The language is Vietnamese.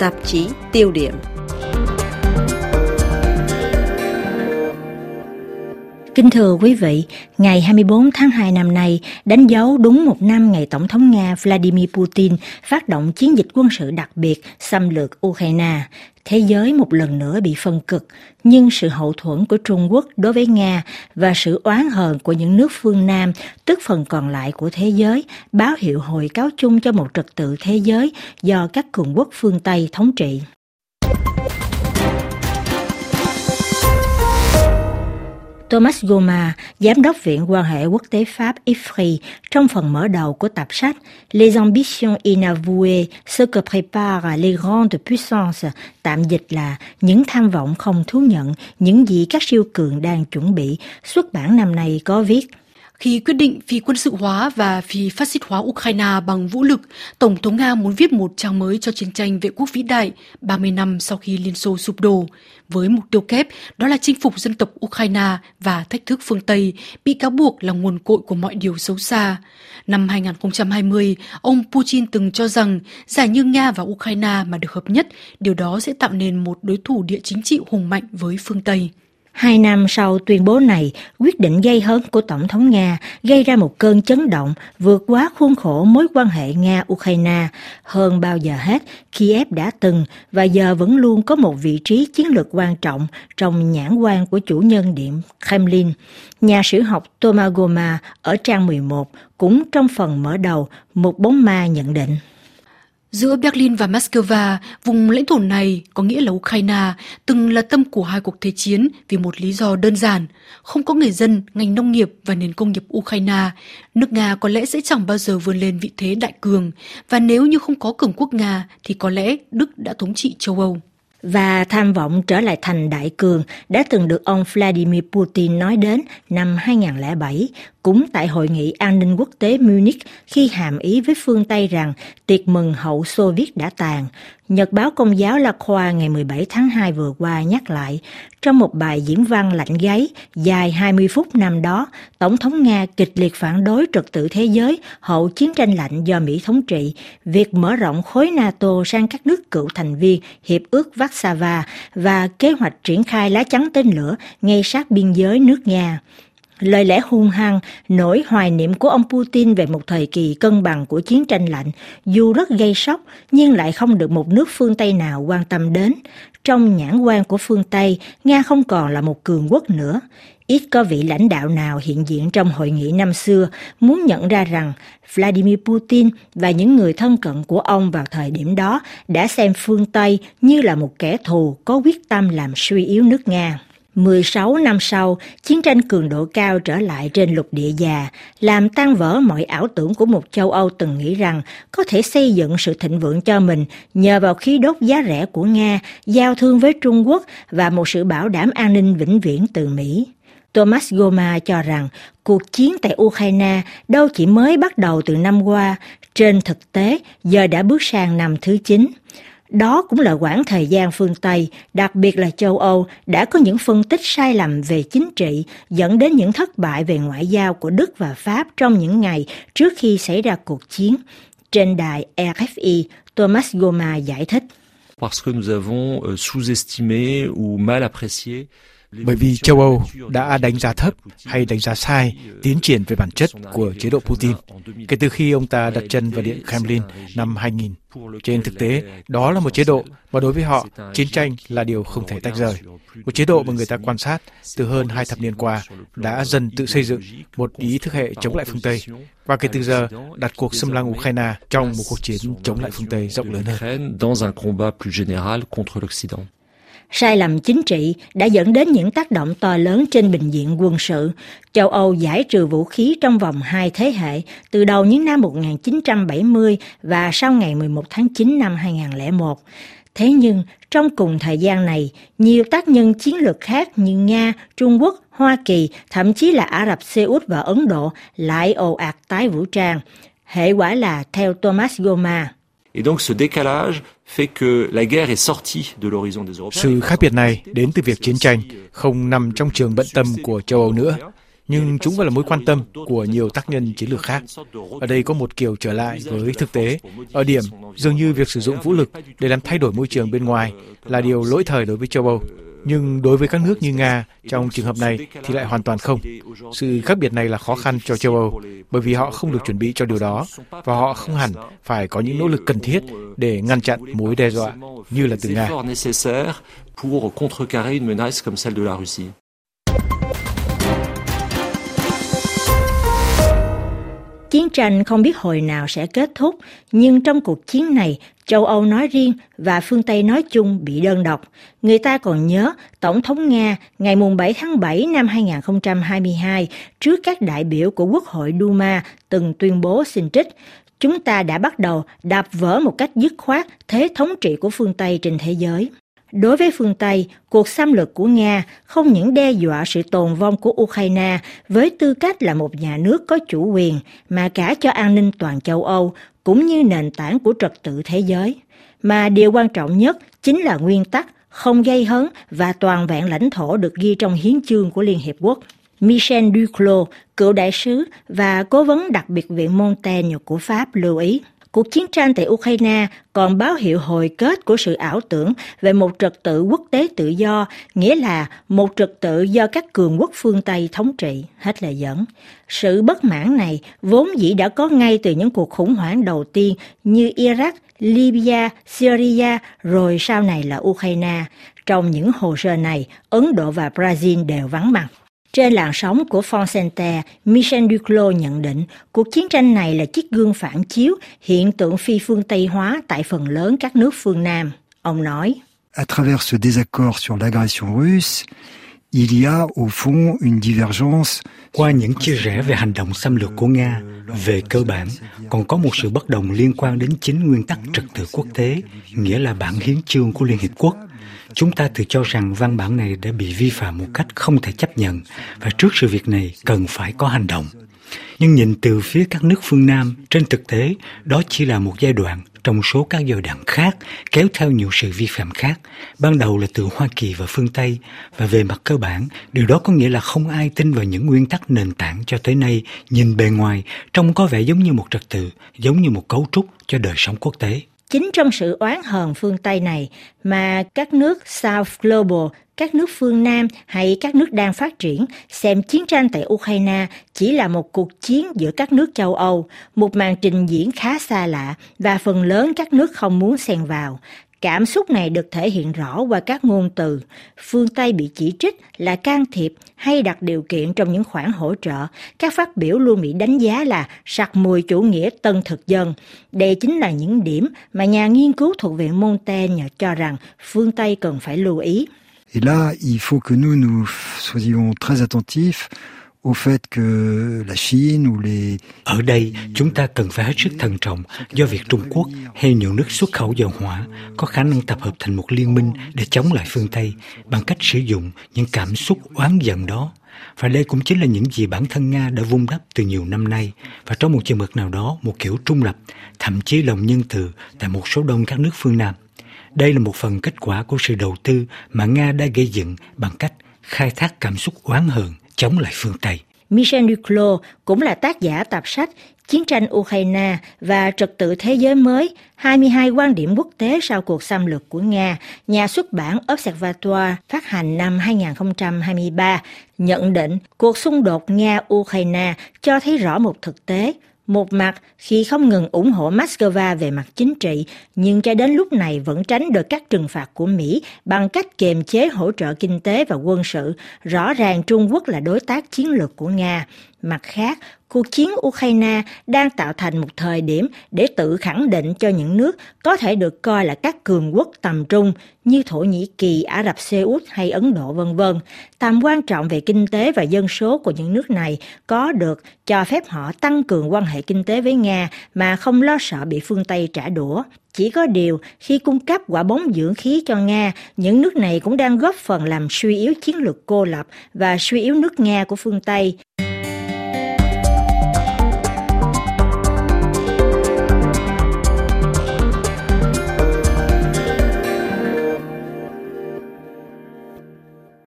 tạp chí tiêu điểm. Kính thưa quý vị, ngày 24 tháng 2 năm nay đánh dấu đúng một năm ngày Tổng thống Nga Vladimir Putin phát động chiến dịch quân sự đặc biệt xâm lược Ukraine. Thế giới một lần nữa bị phân cực, nhưng sự hậu thuẫn của Trung Quốc đối với Nga và sự oán hờn của những nước phương Nam, tức phần còn lại của thế giới, báo hiệu hồi cáo chung cho một trật tự thế giới do các cường quốc phương Tây thống trị. Thomas Goma, giám đốc Viện quan hệ quốc tế Pháp IFRI, trong phần mở đầu của tập sách Les ambitions inavouées, ce que préparent les grandes puissances, tạm dịch là những tham vọng không thú nhận, những gì các siêu cường đang chuẩn bị, xuất bản năm nay có viết. Khi quyết định phi quân sự hóa và phi phát xít hóa Ukraine bằng vũ lực, Tổng thống Nga muốn viết một trang mới cho chiến tranh vệ quốc vĩ đại 30 năm sau khi Liên Xô sụp đổ, với mục tiêu kép đó là chinh phục dân tộc Ukraine và thách thức phương Tây bị cáo buộc là nguồn cội của mọi điều xấu xa. Năm 2020, ông Putin từng cho rằng giả như Nga và Ukraine mà được hợp nhất, điều đó sẽ tạo nên một đối thủ địa chính trị hùng mạnh với phương Tây. Hai năm sau tuyên bố này, quyết định gây hấn của Tổng thống Nga gây ra một cơn chấn động vượt quá khuôn khổ mối quan hệ Nga-Ukraine. Hơn bao giờ hết, Kiev đã từng và giờ vẫn luôn có một vị trí chiến lược quan trọng trong nhãn quan của chủ nhân điểm Kremlin. Nhà sử học Tomagoma ở trang 11 cũng trong phần mở đầu một bóng ma nhận định. Giữa Berlin và Moscow, vùng lãnh thổ này có nghĩa là Ukraine, từng là tâm của hai cuộc thế chiến vì một lý do đơn giản. Không có người dân, ngành nông nghiệp và nền công nghiệp Ukraine, nước Nga có lẽ sẽ chẳng bao giờ vươn lên vị thế đại cường. Và nếu như không có cường quốc Nga thì có lẽ Đức đã thống trị châu Âu và tham vọng trở lại thành đại cường đã từng được ông Vladimir Putin nói đến năm 2007, cũng tại Hội nghị An ninh quốc tế Munich khi hàm ý với phương Tây rằng tiệc mừng hậu Xô Viết đã tàn. Nhật báo Công giáo La Khoa ngày 17 tháng 2 vừa qua nhắc lại, trong một bài diễn văn lạnh gáy dài 20 phút năm đó, Tổng thống Nga kịch liệt phản đối trật tự thế giới hậu chiến tranh lạnh do Mỹ thống trị, việc mở rộng khối NATO sang các nước cựu thành viên Hiệp ước Warsaw và kế hoạch triển khai lá chắn tên lửa ngay sát biên giới nước Nga. Lời lẽ hung hăng, nỗi hoài niệm của ông Putin về một thời kỳ cân bằng của chiến tranh lạnh, dù rất gây sốc nhưng lại không được một nước phương Tây nào quan tâm đến. Trong nhãn quan của phương Tây, Nga không còn là một cường quốc nữa. Ít có vị lãnh đạo nào hiện diện trong hội nghị năm xưa muốn nhận ra rằng Vladimir Putin và những người thân cận của ông vào thời điểm đó đã xem phương Tây như là một kẻ thù có quyết tâm làm suy yếu nước Nga. 16 năm sau, chiến tranh cường độ cao trở lại trên lục địa già, làm tan vỡ mọi ảo tưởng của một châu Âu từng nghĩ rằng có thể xây dựng sự thịnh vượng cho mình nhờ vào khí đốt giá rẻ của Nga, giao thương với Trung Quốc và một sự bảo đảm an ninh vĩnh viễn từ Mỹ. Thomas Goma cho rằng cuộc chiến tại Ukraine đâu chỉ mới bắt đầu từ năm qua, trên thực tế giờ đã bước sang năm thứ 9. Đó cũng là quãng thời gian phương Tây, đặc biệt là châu Âu, đã có những phân tích sai lầm về chính trị, dẫn đến những thất bại về ngoại giao của Đức và Pháp trong những ngày trước khi xảy ra cuộc chiến. Trên đài RFI, Thomas Goma giải thích. Parce que nous avons euh, sous-estimé ou mal apprécié bởi vì châu Âu đã đánh giá thấp hay đánh giá sai tiến triển về bản chất của chế độ Putin kể từ khi ông ta đặt chân vào Điện Kremlin năm 2000. Trên thực tế, đó là một chế độ và đối với họ, chiến tranh là điều không thể tách rời. Một chế độ mà người ta quan sát từ hơn hai thập niên qua đã dần tự xây dựng một ý thức hệ chống lại phương Tây và kể từ giờ đặt cuộc xâm lăng Ukraine trong một cuộc chiến chống lại phương Tây rộng lớn hơn. Sai lầm chính trị đã dẫn đến những tác động to lớn trên bình diện quân sự. Châu Âu giải trừ vũ khí trong vòng hai thế hệ, từ đầu những năm 1970 và sau ngày 11 tháng 9 năm 2001. Thế nhưng, trong cùng thời gian này, nhiều tác nhân chiến lược khác như Nga, Trung Quốc, Hoa Kỳ, thậm chí là Ả Rập Xê Út và Ấn Độ lại ồ ạt tái vũ trang. Hệ quả là, theo Thomas Goma, Et donc ce décalage sự khác biệt này đến từ việc chiến tranh không nằm trong trường bận tâm của châu Âu nữa. nhưng chúng vẫn là mối quan tâm của nhiều tác nhân chiến lược khác. Ở đây có một kiểu trở lại với thực tế, ở điểm dường như việc sử dụng vũ lực để làm thay đổi môi trường bên ngoài là điều lỗi thời đối với châu Âu. Nhưng đối với các nước như Nga, trong trường hợp này thì lại hoàn toàn không. Sự khác biệt này là khó khăn cho châu Âu, bởi vì họ không được chuẩn bị cho điều đó, và họ không hẳn phải có những nỗ lực cần thiết để ngăn chặn mối đe dọa như là từ Nga. Chiến tranh không biết hồi nào sẽ kết thúc, nhưng trong cuộc chiến này, châu Âu nói riêng và phương Tây nói chung bị đơn độc. Người ta còn nhớ Tổng thống Nga ngày 7 tháng 7 năm 2022 trước các đại biểu của Quốc hội Duma từng tuyên bố xin trích. Chúng ta đã bắt đầu đạp vỡ một cách dứt khoát thế thống trị của phương Tây trên thế giới. Đối với phương Tây, cuộc xâm lược của Nga không những đe dọa sự tồn vong của Ukraine với tư cách là một nhà nước có chủ quyền, mà cả cho an ninh toàn châu Âu, cũng như nền tảng của trật tự thế giới. Mà điều quan trọng nhất chính là nguyên tắc không gây hấn và toàn vẹn lãnh thổ được ghi trong hiến chương của Liên Hiệp Quốc. Michel Duclos, cựu đại sứ và cố vấn đặc biệt viện Montaigne của Pháp lưu ý. Cuộc chiến tranh tại Ukraine còn báo hiệu hồi kết của sự ảo tưởng về một trật tự quốc tế tự do, nghĩa là một trật tự do các cường quốc phương Tây thống trị. Hết lời dẫn. Sự bất mãn này vốn dĩ đã có ngay từ những cuộc khủng hoảng đầu tiên như Iraq, Libya, Syria, rồi sau này là Ukraine. Trong những hồ sơ này, Ấn Độ và Brazil đều vắng mặt. Trên làn sóng của Fonseca, Michel Duclos nhận định cuộc chiến tranh này là chiếc gương phản chiếu hiện tượng phi phương Tây hóa tại phần lớn các nước phương Nam. Ông nói, À travers ce désaccord sur l'agression russe, il y a au fond une divergence qua những chia rẽ về hành động xâm lược của Nga, về cơ bản còn có một sự bất đồng liên quan đến chính nguyên tắc trật tự quốc tế, nghĩa là bản hiến chương của Liên Hiệp Quốc Chúng ta tự cho rằng văn bản này đã bị vi phạm một cách không thể chấp nhận và trước sự việc này cần phải có hành động. Nhưng nhìn từ phía các nước phương Nam, trên thực tế, đó chỉ là một giai đoạn trong số các giai đoạn khác kéo theo nhiều sự vi phạm khác, ban đầu là từ Hoa Kỳ và phương Tây, và về mặt cơ bản, điều đó có nghĩa là không ai tin vào những nguyên tắc nền tảng cho tới nay, nhìn bề ngoài, trông có vẻ giống như một trật tự, giống như một cấu trúc cho đời sống quốc tế. Chính trong sự oán hờn phương Tây này mà các nước South Global, các nước phương Nam hay các nước đang phát triển xem chiến tranh tại Ukraine chỉ là một cuộc chiến giữa các nước châu Âu, một màn trình diễn khá xa lạ và phần lớn các nước không muốn xen vào. Cảm xúc này được thể hiện rõ qua các ngôn từ. Phương Tây bị chỉ trích là can thiệp hay đặt điều kiện trong những khoản hỗ trợ. Các phát biểu luôn bị đánh giá là sặc mùi chủ nghĩa tân thực dân. Đây chính là những điểm mà nhà nghiên cứu thuộc viện Montaigne cho rằng phương Tây cần phải lưu ý. Et là, il faut que nous nous soyons très attentifs ở đây, chúng ta cần phải hết sức thận trọng do việc Trung Quốc hay nhiều nước xuất khẩu dầu hỏa có khả năng tập hợp thành một liên minh để chống lại phương Tây bằng cách sử dụng những cảm xúc oán giận đó. Và đây cũng chính là những gì bản thân Nga đã vun đắp từ nhiều năm nay và trong một chừng mực nào đó một kiểu trung lập, thậm chí lòng nhân từ tại một số đông các nước phương Nam. Đây là một phần kết quả của sự đầu tư mà Nga đã gây dựng bằng cách khai thác cảm xúc oán hờn chống lại phương Tây. Michel Duclos cũng là tác giả tập sách Chiến tranh Ukraine và Trật tự Thế giới mới, 22 quan điểm quốc tế sau cuộc xâm lược của Nga, nhà xuất bản Observatoire phát hành năm 2023, nhận định cuộc xung đột Nga-Ukraine cho thấy rõ một thực tế – một mặt, khi không ngừng ủng hộ Moscow về mặt chính trị, nhưng cho đến lúc này vẫn tránh được các trừng phạt của Mỹ bằng cách kiềm chế hỗ trợ kinh tế và quân sự. Rõ ràng Trung Quốc là đối tác chiến lược của Nga. Mặt khác, cuộc chiến Ukraine đang tạo thành một thời điểm để tự khẳng định cho những nước có thể được coi là các cường quốc tầm trung như Thổ Nhĩ Kỳ, Ả Rập Xê Út hay Ấn Độ vân vân. Tầm quan trọng về kinh tế và dân số của những nước này có được cho phép họ tăng cường quan hệ kinh tế với Nga mà không lo sợ bị phương Tây trả đũa. Chỉ có điều, khi cung cấp quả bóng dưỡng khí cho Nga, những nước này cũng đang góp phần làm suy yếu chiến lược cô lập và suy yếu nước Nga của phương Tây.